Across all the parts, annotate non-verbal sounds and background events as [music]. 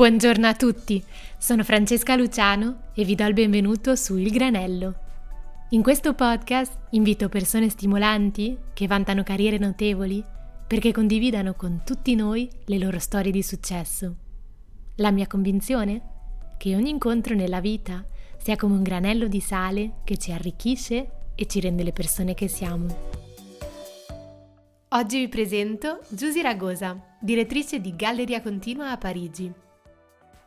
Buongiorno a tutti, sono Francesca Luciano e vi do il benvenuto su Il Granello. In questo podcast invito persone stimolanti che vantano carriere notevoli perché condividano con tutti noi le loro storie di successo. La mia convinzione? Che ogni incontro nella vita sia come un granello di sale che ci arricchisce e ci rende le persone che siamo. Oggi vi presento Giusy Ragosa, direttrice di Galleria Continua a Parigi.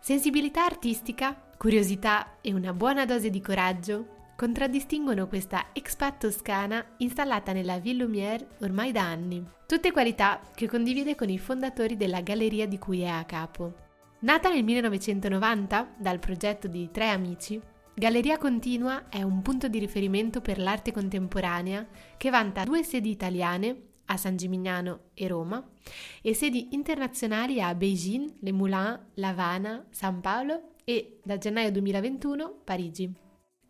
Sensibilità artistica, curiosità e una buona dose di coraggio contraddistinguono questa expat toscana installata nella Ville Lumière ormai da anni. Tutte qualità che condivide con i fondatori della galleria di cui è a capo. Nata nel 1990 dal progetto di tre amici, Galleria Continua è un punto di riferimento per l'arte contemporanea che vanta due sedi italiane a San Gimignano e Roma e sedi internazionali a Beijing, Le Moulin, La Havana, San Paolo e da gennaio 2021 Parigi.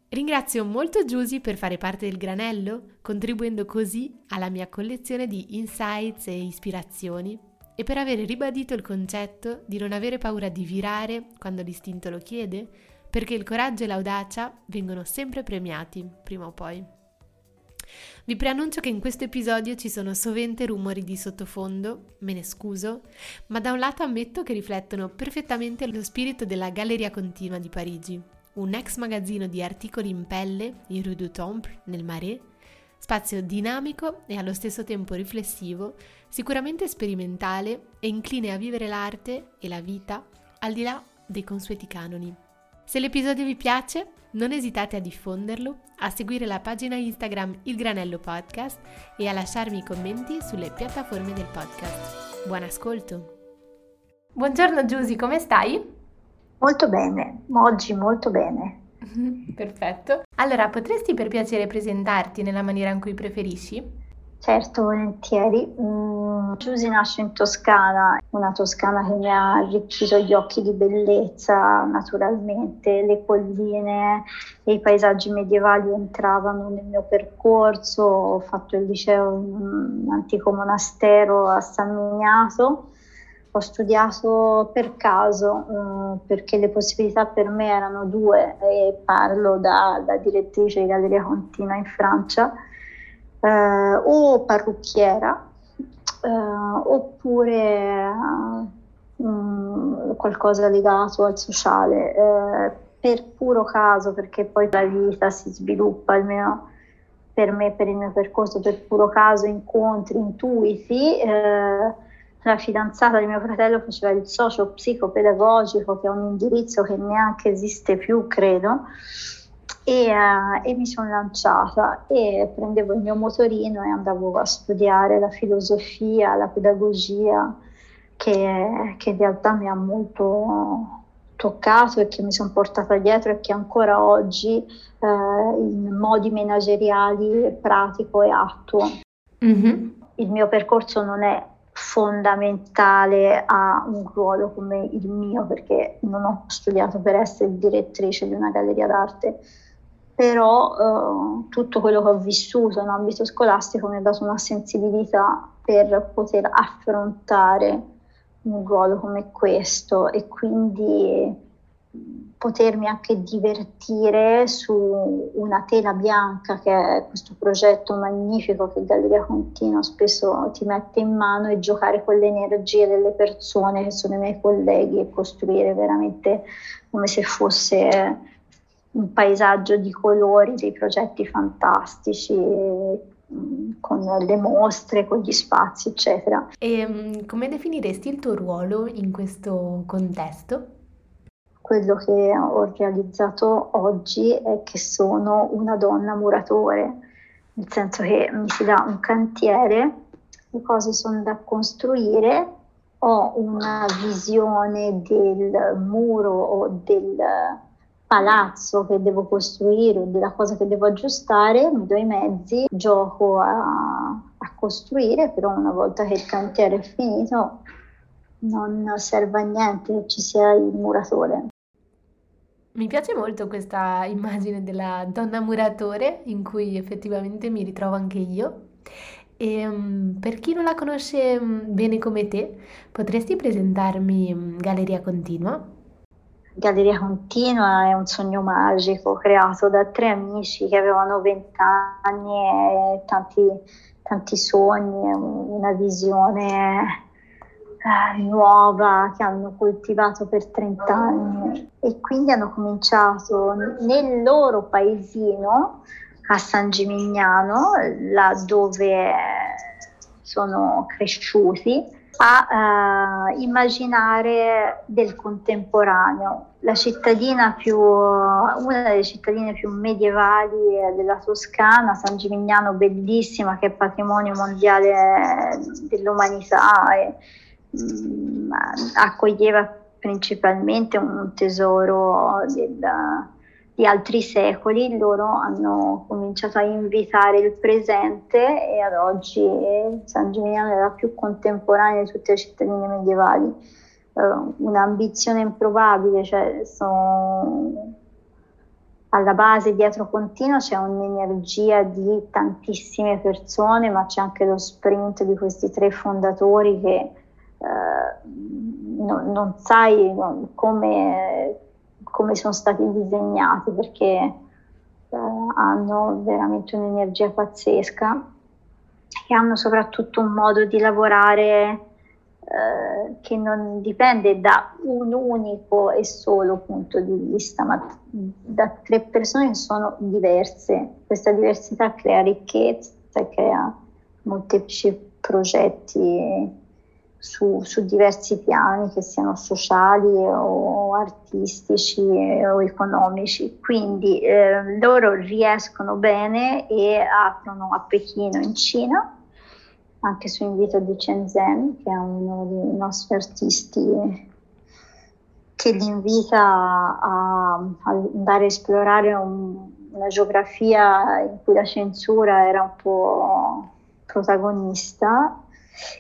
Ringrazio molto Giusy per fare parte del granello, contribuendo così alla mia collezione di insights e ispirazioni e per aver ribadito il concetto di non avere paura di virare quando l'istinto lo chiede, perché il coraggio e l'audacia vengono sempre premiati, prima o poi. Vi preannuncio che in questo episodio ci sono sovente rumori di sottofondo, me ne scuso, ma da un lato ammetto che riflettono perfettamente lo spirito della Galleria Continua di Parigi, un ex magazzino di articoli in pelle in Rue du Temple, nel Marais, spazio dinamico e allo stesso tempo riflessivo, sicuramente sperimentale e incline a vivere l'arte e la vita al di là dei consueti canoni. Se l'episodio vi piace, non esitate a diffonderlo, a seguire la pagina Instagram Il Granello Podcast e a lasciarmi i commenti sulle piattaforme del podcast. Buon ascolto! Buongiorno Giusy, come stai? Molto bene, oggi molto bene. [laughs] Perfetto. Allora, potresti per piacere presentarti nella maniera in cui preferisci? Certo, volentieri. Mm, Giusy nasce in Toscana, una Toscana che mi ha arricchito gli occhi di bellezza, naturalmente, le colline e i paesaggi medievali entravano nel mio percorso, ho fatto il liceo in un antico monastero a San Miniato, ho studiato per caso eh, perché le possibilità per me erano due e parlo da, da direttrice di Galleria Continua in Francia. Eh, o parrucchiera oppure um, qualcosa legato al sociale. Eh, per puro caso, perché poi la vita si sviluppa, almeno per me, per il mio percorso, per puro caso, incontri, intuiti. Eh, la fidanzata di mio fratello faceva il socio psicopedagogico, che è un indirizzo che neanche esiste più, credo e, uh, e, mi sono lanciata e prendevo il mio motorino e andavo a studiare la filosofia, la pedagogia che, che in realtà mi ha molto toccato e che mi sono portata dietro e che ancora oggi eh, in modi manageriali pratico e attuo. Mm-hmm. Il mio percorso non è fondamentale a un ruolo come il mio perché non ho studiato per essere direttrice di una galleria d'arte però eh, tutto quello che ho vissuto in ambito scolastico mi ha dato una sensibilità per poter affrontare un ruolo come questo e quindi potermi anche divertire su una tela bianca che è questo progetto magnifico che Galleria Continua spesso ti mette in mano e giocare con le energie delle persone che sono i miei colleghi e costruire veramente come se fosse un paesaggio di colori, dei progetti fantastici mm, con le mostre, con gli spazi, eccetera. E mm, come definiresti il tuo ruolo in questo contesto? Quello che ho realizzato oggi è che sono una donna muratore, nel senso che mi si dà un cantiere, le cose sono da costruire, ho una visione del muro o del palazzo che devo costruire, della cosa che devo aggiustare, mi do i mezzi, gioco a, a costruire, però una volta che il cantiere è finito non serve a niente che ci sia il muratore. Mi piace molto questa immagine della donna muratore in cui effettivamente mi ritrovo anche io. E um, per chi non la conosce um, bene come te, potresti presentarmi um, Galleria Continua? Galleria Continua è un sogno magico creato da tre amici che avevano vent'anni e tanti, tanti sogni, una visione eh, nuova che hanno coltivato per 30 anni e quindi hanno cominciato nel loro paesino a San Gimignano, là dove sono cresciuti, a uh, immaginare del contemporaneo. La cittadina più, una delle cittadine più medievali della Toscana, San Gimignano, bellissima, che è patrimonio mondiale dell'umanità e mh, mm, accoglieva principalmente un tesoro del, di altri secoli, loro hanno cominciato a invitare il presente e ad oggi San Gimignano è la più contemporanea di tutte le cittadine medievali. Uh, un'ambizione improbabile, cioè sono... alla base dietro Contino c'è un'energia di tantissime persone, ma c'è anche lo sprint di questi tre fondatori che uh, non, non sai come come sono stati disegnati perché eh, hanno veramente un'energia pazzesca e hanno soprattutto un modo di lavorare eh, che non dipende da un unico e solo punto di vista, ma da tre persone che sono diverse. Questa diversità crea ricchezza crea molteplici progetti su, su, diversi piani, che siano sociali o artistici o economici. Quindi eh, loro riescono bene e aprono a Pechino in Cina, anche su invito di Chen Zhen, che è uno dei nostri artisti che li invita a, a andare a esplorare un, una geografia in cui la censura era un po' protagonista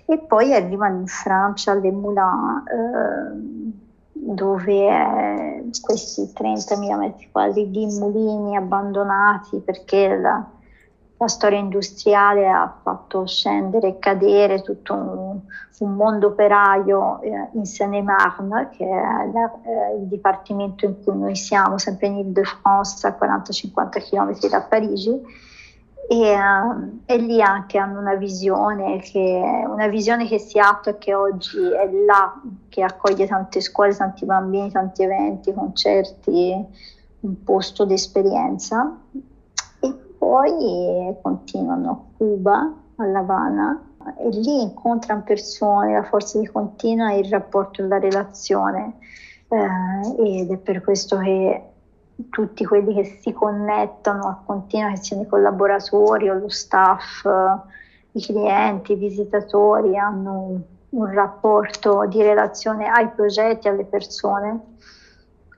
e poi arrivano in Francia, alle Moulins, eh, dove questi 30.000 metri quadri di mulini abbandonati perché la, la storia industriale ha fatto scendere e cadere tutto un, un mondo operaio eh, in Seine-et-Marne, che è la, eh, il dipartimento in cui noi siamo, sempre in Ile-de-France, a 40-50 km da Parigi e, e, lì anche hanno una visione, che, una visione che si attua e che oggi è là, che accoglie tante scuole, tanti bambini, tanti eventi, concerti, un posto di esperienza. E poi continuano a Cuba, a La Habana, e lì incontrano persone, la forza di continua il rapporto e la relazione. Eh, ed è per questo che tutti quelli che si connettono a continua, che siano i collaboratori o lo staff, i clienti, i visitatori, hanno un, rapporto di relazione ai progetti, alle persone.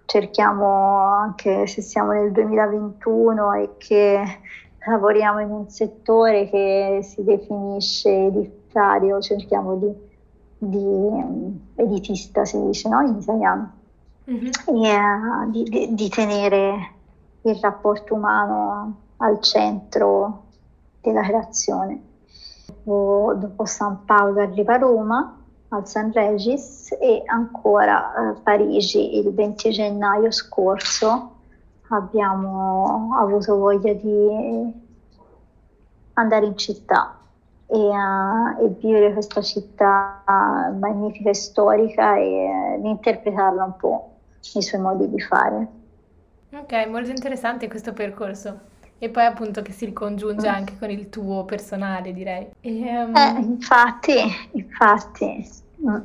Cerchiamo anche se siamo nel 2021 e che lavoriamo in un settore che si definisce editario, cerchiamo di, di editista, si dice no? in italiano mm-hmm. e uh, di, di, di, tenere il rapporto umano al centro della creazione. Dopo, dopo San Paolo arriva Roma al San Regis e ancora a uh, Parigi il 20 gennaio scorso abbiamo avuto voglia di andare in città e, uh, e, vivere questa città magnifica e storica e uh, interpretarla un po' i suoi modi di fare. Ok, molto interessante questo percorso. E poi appunto che si ricongiunge anche con il tuo personale, direi. E, um... eh, infatti, infatti. Mm.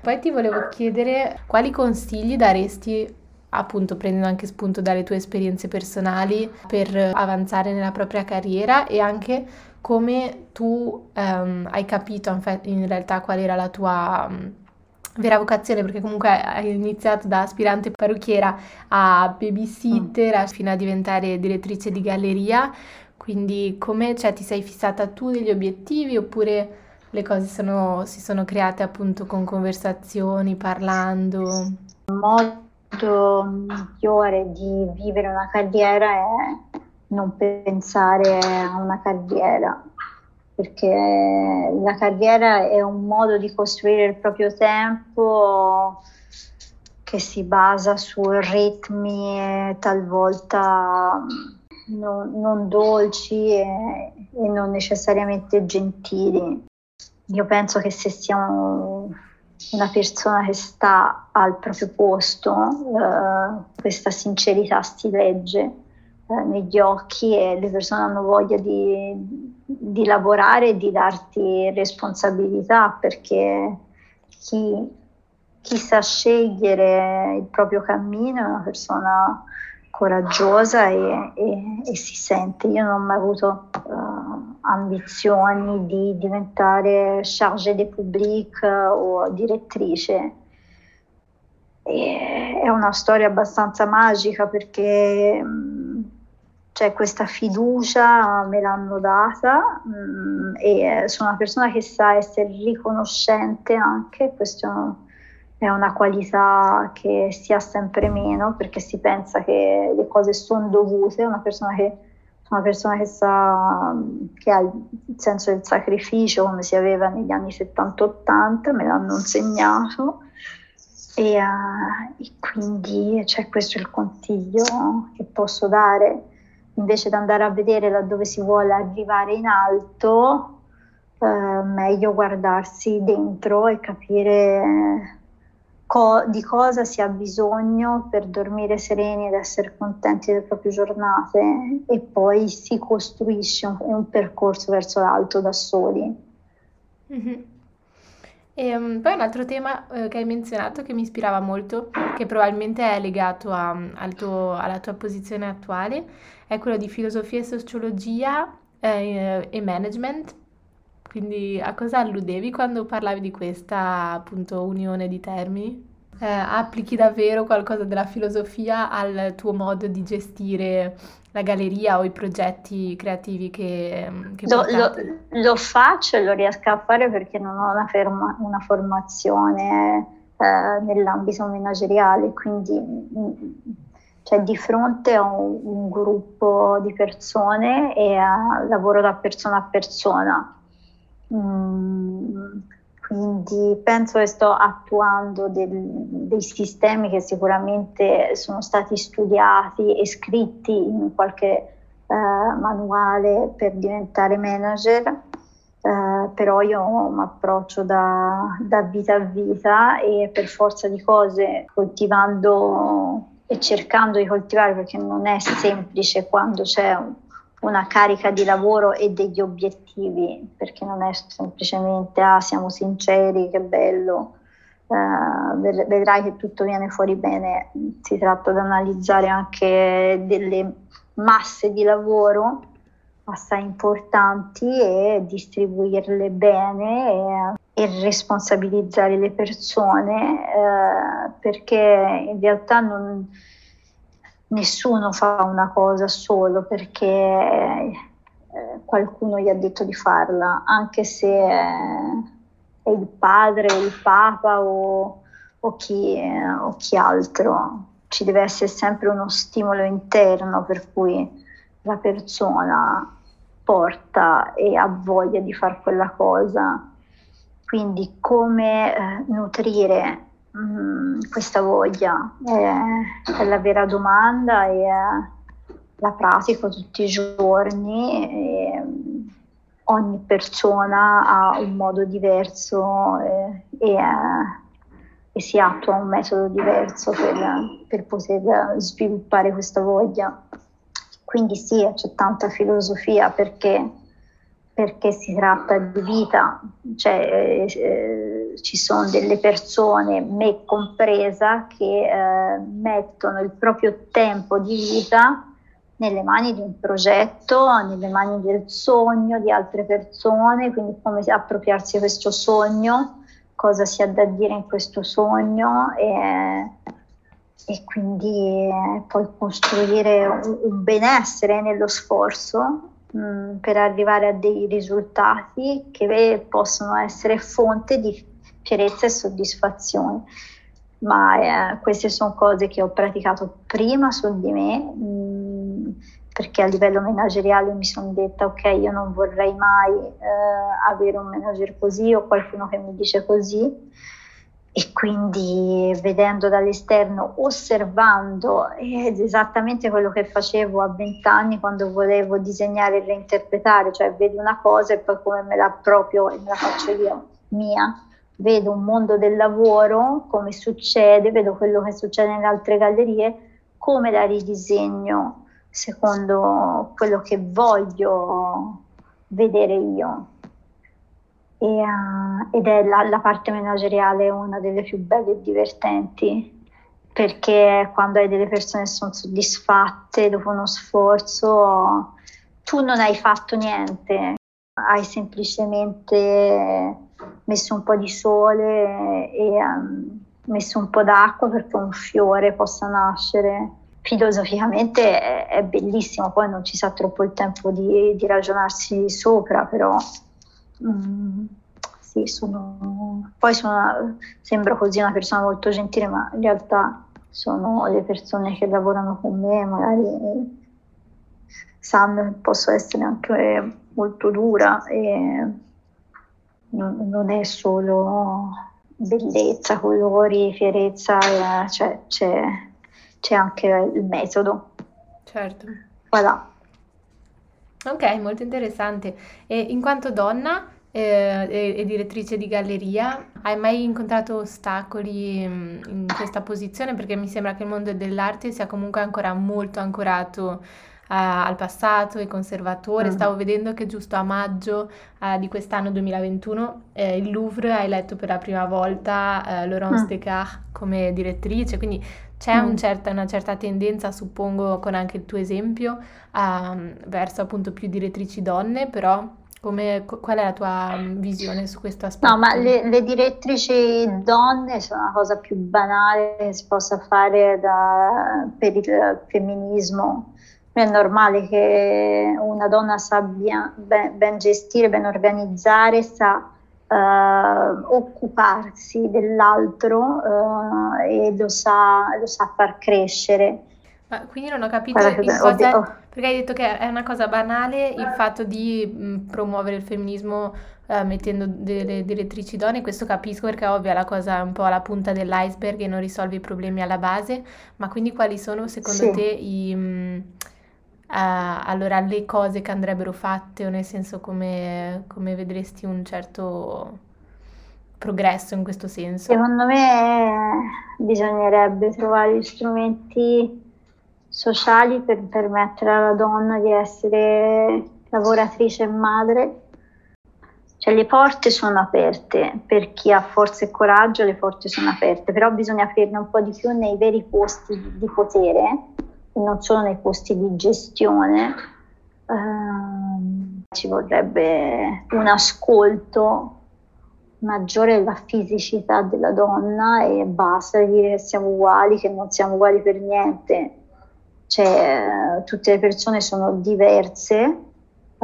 Poi ti volevo chiedere quali consigli daresti, appunto prendendo anche spunto dalle tue esperienze personali, per avanzare nella propria carriera e anche come tu um, hai capito in realtà qual era la tua... Um, vera vocazione perché comunque hai iniziato da aspirante parrucchiera a babysitter mm. fino a diventare direttrice di galleria, quindi come cioè, ti sei fissata tu degli obiettivi oppure le cose sono, si sono create appunto con conversazioni, parlando? Il modo migliore di vivere una carriera è non pensare a una carriera, perché la carriera è un modo di costruire il proprio tempo che si basa su ritmi talvolta non, non dolci e, e, non necessariamente gentili. Io penso che se siamo una persona che sta al proprio posto, eh, questa sincerità si legge eh, negli occhi e le persone hanno voglia di, di lavorare e di darti responsabilità perché chi, chi sa scegliere il proprio cammino è una persona coraggiosa e, e, e, si sente. Io non ho mai avuto uh, ambizioni di diventare chargée de public o direttrice. E è una storia abbastanza magica perché c'è questa fiducia, me l'hanno data mh, e sono una persona che sa essere riconoscente anche, questo è una qualità che si ha sempre meno perché si pensa che le cose sono dovute, una persona che, una persona che, sa, che ha il senso del sacrificio come si aveva negli anni 70-80, me l'hanno insegnato. E, uh, e quindi cioè, questo è il consiglio che posso dare invece di andare a vedere da dove si vuole arrivare in alto, eh, meglio guardarsi dentro e capire co- di cosa si ha bisogno per dormire sereni ed essere contenti delle proprie giornate e poi si costruisce un, un percorso verso l'alto da soli. Mm-hmm. E um, poi un altro tema uh, che hai menzionato che mi ispirava molto, che probabilmente è legato a, al tuo, alla tua posizione attuale, è quello di filosofia e sociologia eh, e management, quindi a cosa alludevi quando parlavi di questa appunto unione di termini? Eh, applichi davvero qualcosa della filosofia al tuo modo di gestire la galleria o i progetti creativi che, che lo, lo, lo, faccio e lo riesco a fare perché non ho una, ferma, una formazione eh, nell'ambito manageriale, quindi cioè di fronte a un, un gruppo di persone e a, lavoro da persona a persona. Mm, quindi penso che sto attuando del, dei sistemi che sicuramente sono stati studiati e scritti in qualche eh, manuale per diventare manager, eh, però io mi approccio da, da vita a vita e per forza di cose coltivando e cercando di coltivare perché non è semplice quando c'è un, una carica di lavoro e degli obiettivi, perché non è semplicemente ah siamo sinceri, che bello, uh, vedrai che tutto viene fuori bene, si tratta di analizzare anche delle masse di lavoro assai importanti e distribuirle bene e, e responsabilizzare le persone uh, perché in realtà non nessuno fa una cosa solo perché eh, qualcuno gli ha detto di farla, anche se è il padre o il papa o, o, chi, o chi altro. Ci deve essere sempre uno stimolo interno per cui la persona porta e ha voglia di fare quella cosa. Quindi come eh, nutrire Mm, questa voglia è, è, la vera domanda e la pratico tutti i giorni. E, ogni persona ha un modo diverso e, e, e, si attua un metodo diverso per, per poter sviluppare questa voglia. Quindi sì, c'è tanta filosofia perché perché si tratta di vita, cioè eh, ci sono delle persone, me compresa, che eh, mettono il proprio tempo di vita nelle mani di un progetto, nelle mani del sogno di altre persone, quindi come appropriarsi di questo sogno, cosa si ha da dire in questo sogno e, e quindi eh, poi costruire un, un benessere nello sforzo mh, per arrivare a dei risultati che possono essere fonte di fierezza e soddisfazione. Ma eh, queste sono cose che ho praticato prima su di me, mh, perché a livello manageriale mi sono detta ok, io non vorrei mai eh, avere un manager così o qualcuno che mi dice così e quindi vedendo dall'esterno, osservando ed esattamente quello che facevo a vent'anni quando volevo disegnare e reinterpretare, cioè vedo una cosa e poi come me la proprio e me la faccio io mia, vedo un mondo del lavoro, come succede, vedo quello che succede nelle altre gallerie, come la ridisegno secondo quello che voglio vedere io. E, uh, ed è la, la, parte manageriale una delle più belle e divertenti perché quando hai delle persone che sono soddisfatte dopo uno sforzo tu non hai fatto niente hai semplicemente messo un po' di sole e um, messo un po' d'acqua perché un fiore possa nascere. Filosoficamente è, è, bellissimo, poi non ci sa troppo il tempo di, di ragionarsi sopra, però Mm, sì, sono, poi sono, sembro così una persona molto gentile, ma in realtà sono le persone che lavorano con me, magari sanno che posso essere anche molto dura e non, non è solo bellezza, colori, fierezza, cioè c'è, c'è, anche il metodo. Certo. Voilà. Ok, molto interessante. E in quanto donna eh, e, e, direttrice di galleria, hai mai incontrato ostacoli mm, in questa posizione? Perché mi sembra che il mondo dell'arte sia comunque ancora molto ancorato al passato e conservatore. Mm. Stavo vedendo che giusto a maggio uh, di quest'anno 2021 eh, il Louvre ha eletto per la prima volta uh, Laurence mm. Descartes come direttrice, quindi c'è mm. un certa, una certa tendenza, suppongo, con anche il tuo esempio, uh, verso appunto più direttrici donne, però come, qual è la tua visione su questo aspetto? No, ma le, le, direttrici donne sono la cosa più banale che si possa fare da, per il femminismo. È normale che una donna sappia ben, ben gestire, ben organizzare, sa uh, occuparsi dell'altro uh, e lo sa, lo sa far crescere. Ma quindi non ho capito in cosa, perché hai detto che è una cosa banale il fatto di mh, promuovere il femminismo uh, mettendo delle direttrici donne, questo capisco perché è ovvia la cosa un po' alla punta dell'iceberg e non risolve i problemi alla base, ma quindi quali sono secondo sì. te i, mh, uh, allora, le cose che andrebbero fatte o nel senso come, come vedresti un certo progresso in questo senso? Secondo me bisognerebbe trovare gli strumenti sociali per permettere alla donna di essere lavoratrice e madre. Cioè le porte sono aperte, per chi ha forza e coraggio le porte sono aperte, però bisogna aprirne un po' di più nei veri posti di potere non solo nei posti di gestione. Uh, ci vorrebbe un ascolto maggiore della fisicità della donna e basta dire che siamo uguali, che non siamo uguali per niente cioè, tutte le persone sono diverse, eh,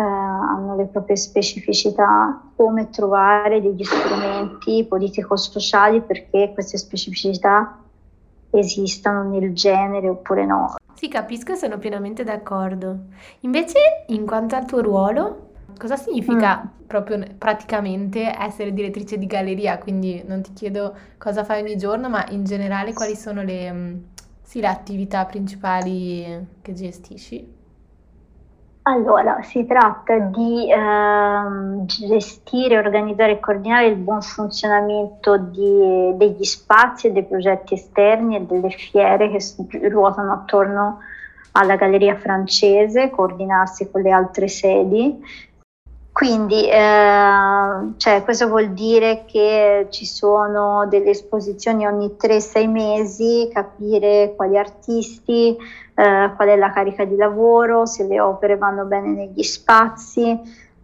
hanno le proprie specificità, come trovare degli strumenti politico-sociali perché queste specificità esistano nel genere oppure no. Sì, capisco e sono pienamente d'accordo. Invece, in quanto al tuo ruolo, cosa significa mm. proprio praticamente essere direttrice di galleria? Quindi non ti chiedo cosa fai ogni giorno, ma in generale quali sono le mm, sì, le attività principali che gestisci? Allora, si tratta di eh, gestire, organizzare e coordinare il buon funzionamento di, degli spazi e dei progetti esterni e delle fiere che ruotano attorno alla Galleria francese, coordinarsi con le altre sedi, quindi eh, cioè, questo vuol dire che ci sono delle esposizioni ogni 3-6 mesi, capire quali artisti, eh, qual è la carica di lavoro, se le opere vanno bene negli spazi,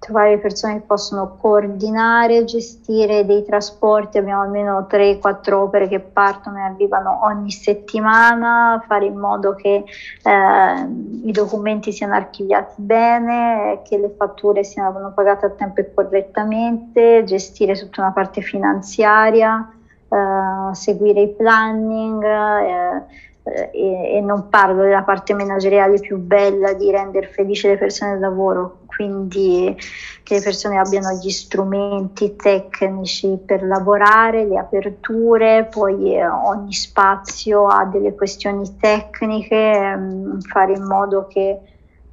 trovare persone che possono coordinare, gestire dei trasporti, abbiamo almeno 3-4 opere che partono e arrivano ogni settimana, fare in modo che eh, i documenti siano archiviati bene, che le fatture siano pagate a tempo e correttamente, gestire tutta una parte finanziaria, eh, seguire i planning. Eh, e, e, non parlo della parte manageriale più bella di rendere felice le persone del lavoro, quindi che le persone abbiano gli strumenti tecnici per lavorare, le aperture, poi eh, ogni spazio ha delle questioni tecniche, ehm, fare in modo che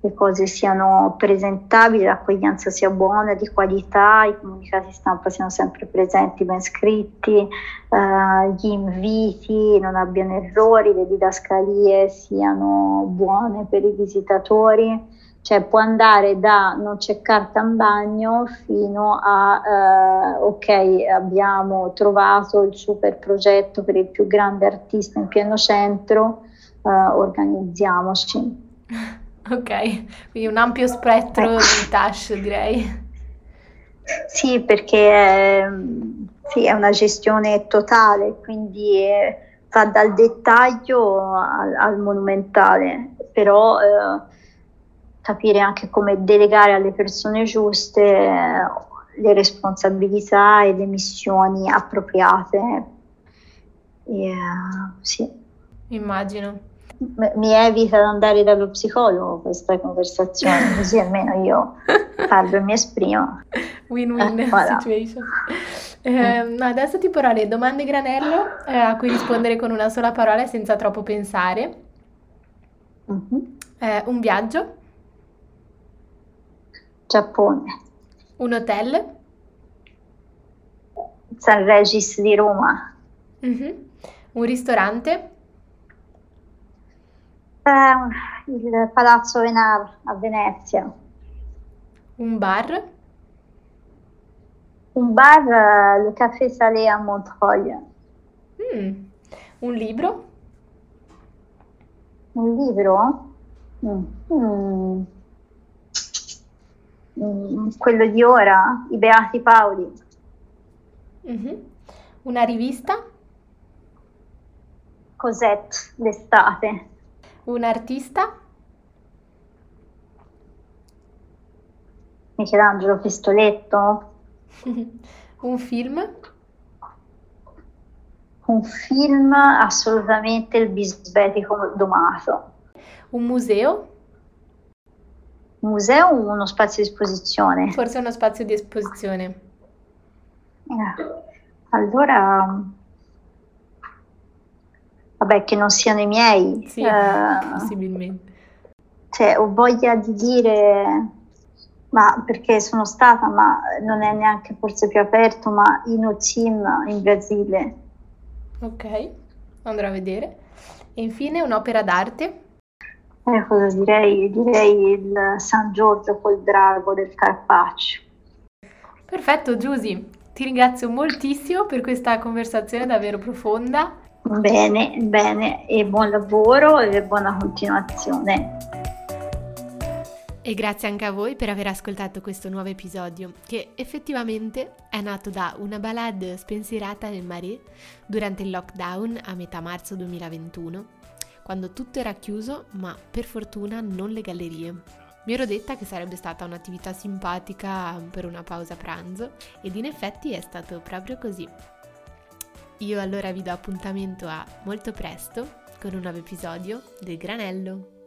le cose siano presentabili, l'accoglienza sia buona, di qualità, i comunicati stampa siano sempre presenti, ben scritti, eh, gli inviti non abbiano errori, le didascalie siano buone per i visitatori. Cioè può andare da non c'è carta in bagno fino a eh, ok, abbiamo trovato il super progetto per il più grande artista in pieno centro, eh, organizziamoci. [laughs] Ok, quindi un ampio spettro di touch direi. Sì, perché è, sì, è una gestione totale, quindi è, va dal dettaglio al, al monumentale, però eh, capire anche come delegare alle persone giuste eh, le responsabilità e le missioni appropriate. E, eh, sì. Immagino mi evita di andare dallo psicologo questa conversazione, [laughs] così almeno io parlo e mi esprimo. Win-win eh, voilà. situation. Eh, adesso ti porrò le domande granello eh, a cui rispondere con una sola parola senza troppo pensare. Mm-hmm. un viaggio. Giappone. Un hotel. San Regis di Roma. Mm-hmm. Un ristorante. Eh, il Palazzo Venar a Venezia. Un bar? Un bar, uh, le Café Salé a Montreuil. Mm. Un libro? Un libro? Mm. Mm. mm. Quello di ora, I Beati Paoli. Mm-hmm. Una rivista? Cosette, l'estate. Un artista? Michelangelo Pistoletto. [laughs] Un film? Un film assolutamente il bisbetico domato. Un museo? Un museo o uno spazio di esposizione? Forse uno spazio di esposizione. Eh, allora vabbè, che non siano i miei. Sì, eh, possibilmente. Cioè, ho voglia di dire, ma perché sono stata, ma non è neanche forse più aperto, ma Inocim in Brasile. Ok, andrò a vedere. E infine un'opera d'arte? Eh, cosa direi? Direi il San Giorgio col drago del Carpaccio. Perfetto, Giusy, ti ringrazio moltissimo per questa conversazione davvero profonda Bene, bene e buon lavoro e buona continuazione. E grazie anche a voi per aver ascoltato questo nuovo episodio, che effettivamente è nato da una ballade spensierata nel Marais durante il lockdown a metà marzo 2021, quando tutto era chiuso, ma per fortuna non le gallerie. Mi ero detta che sarebbe stata un'attività simpatica per una pausa pranzo ed in effetti è stato proprio così. Io allora vi do appuntamento a molto presto con un nuovo episodio del Granello.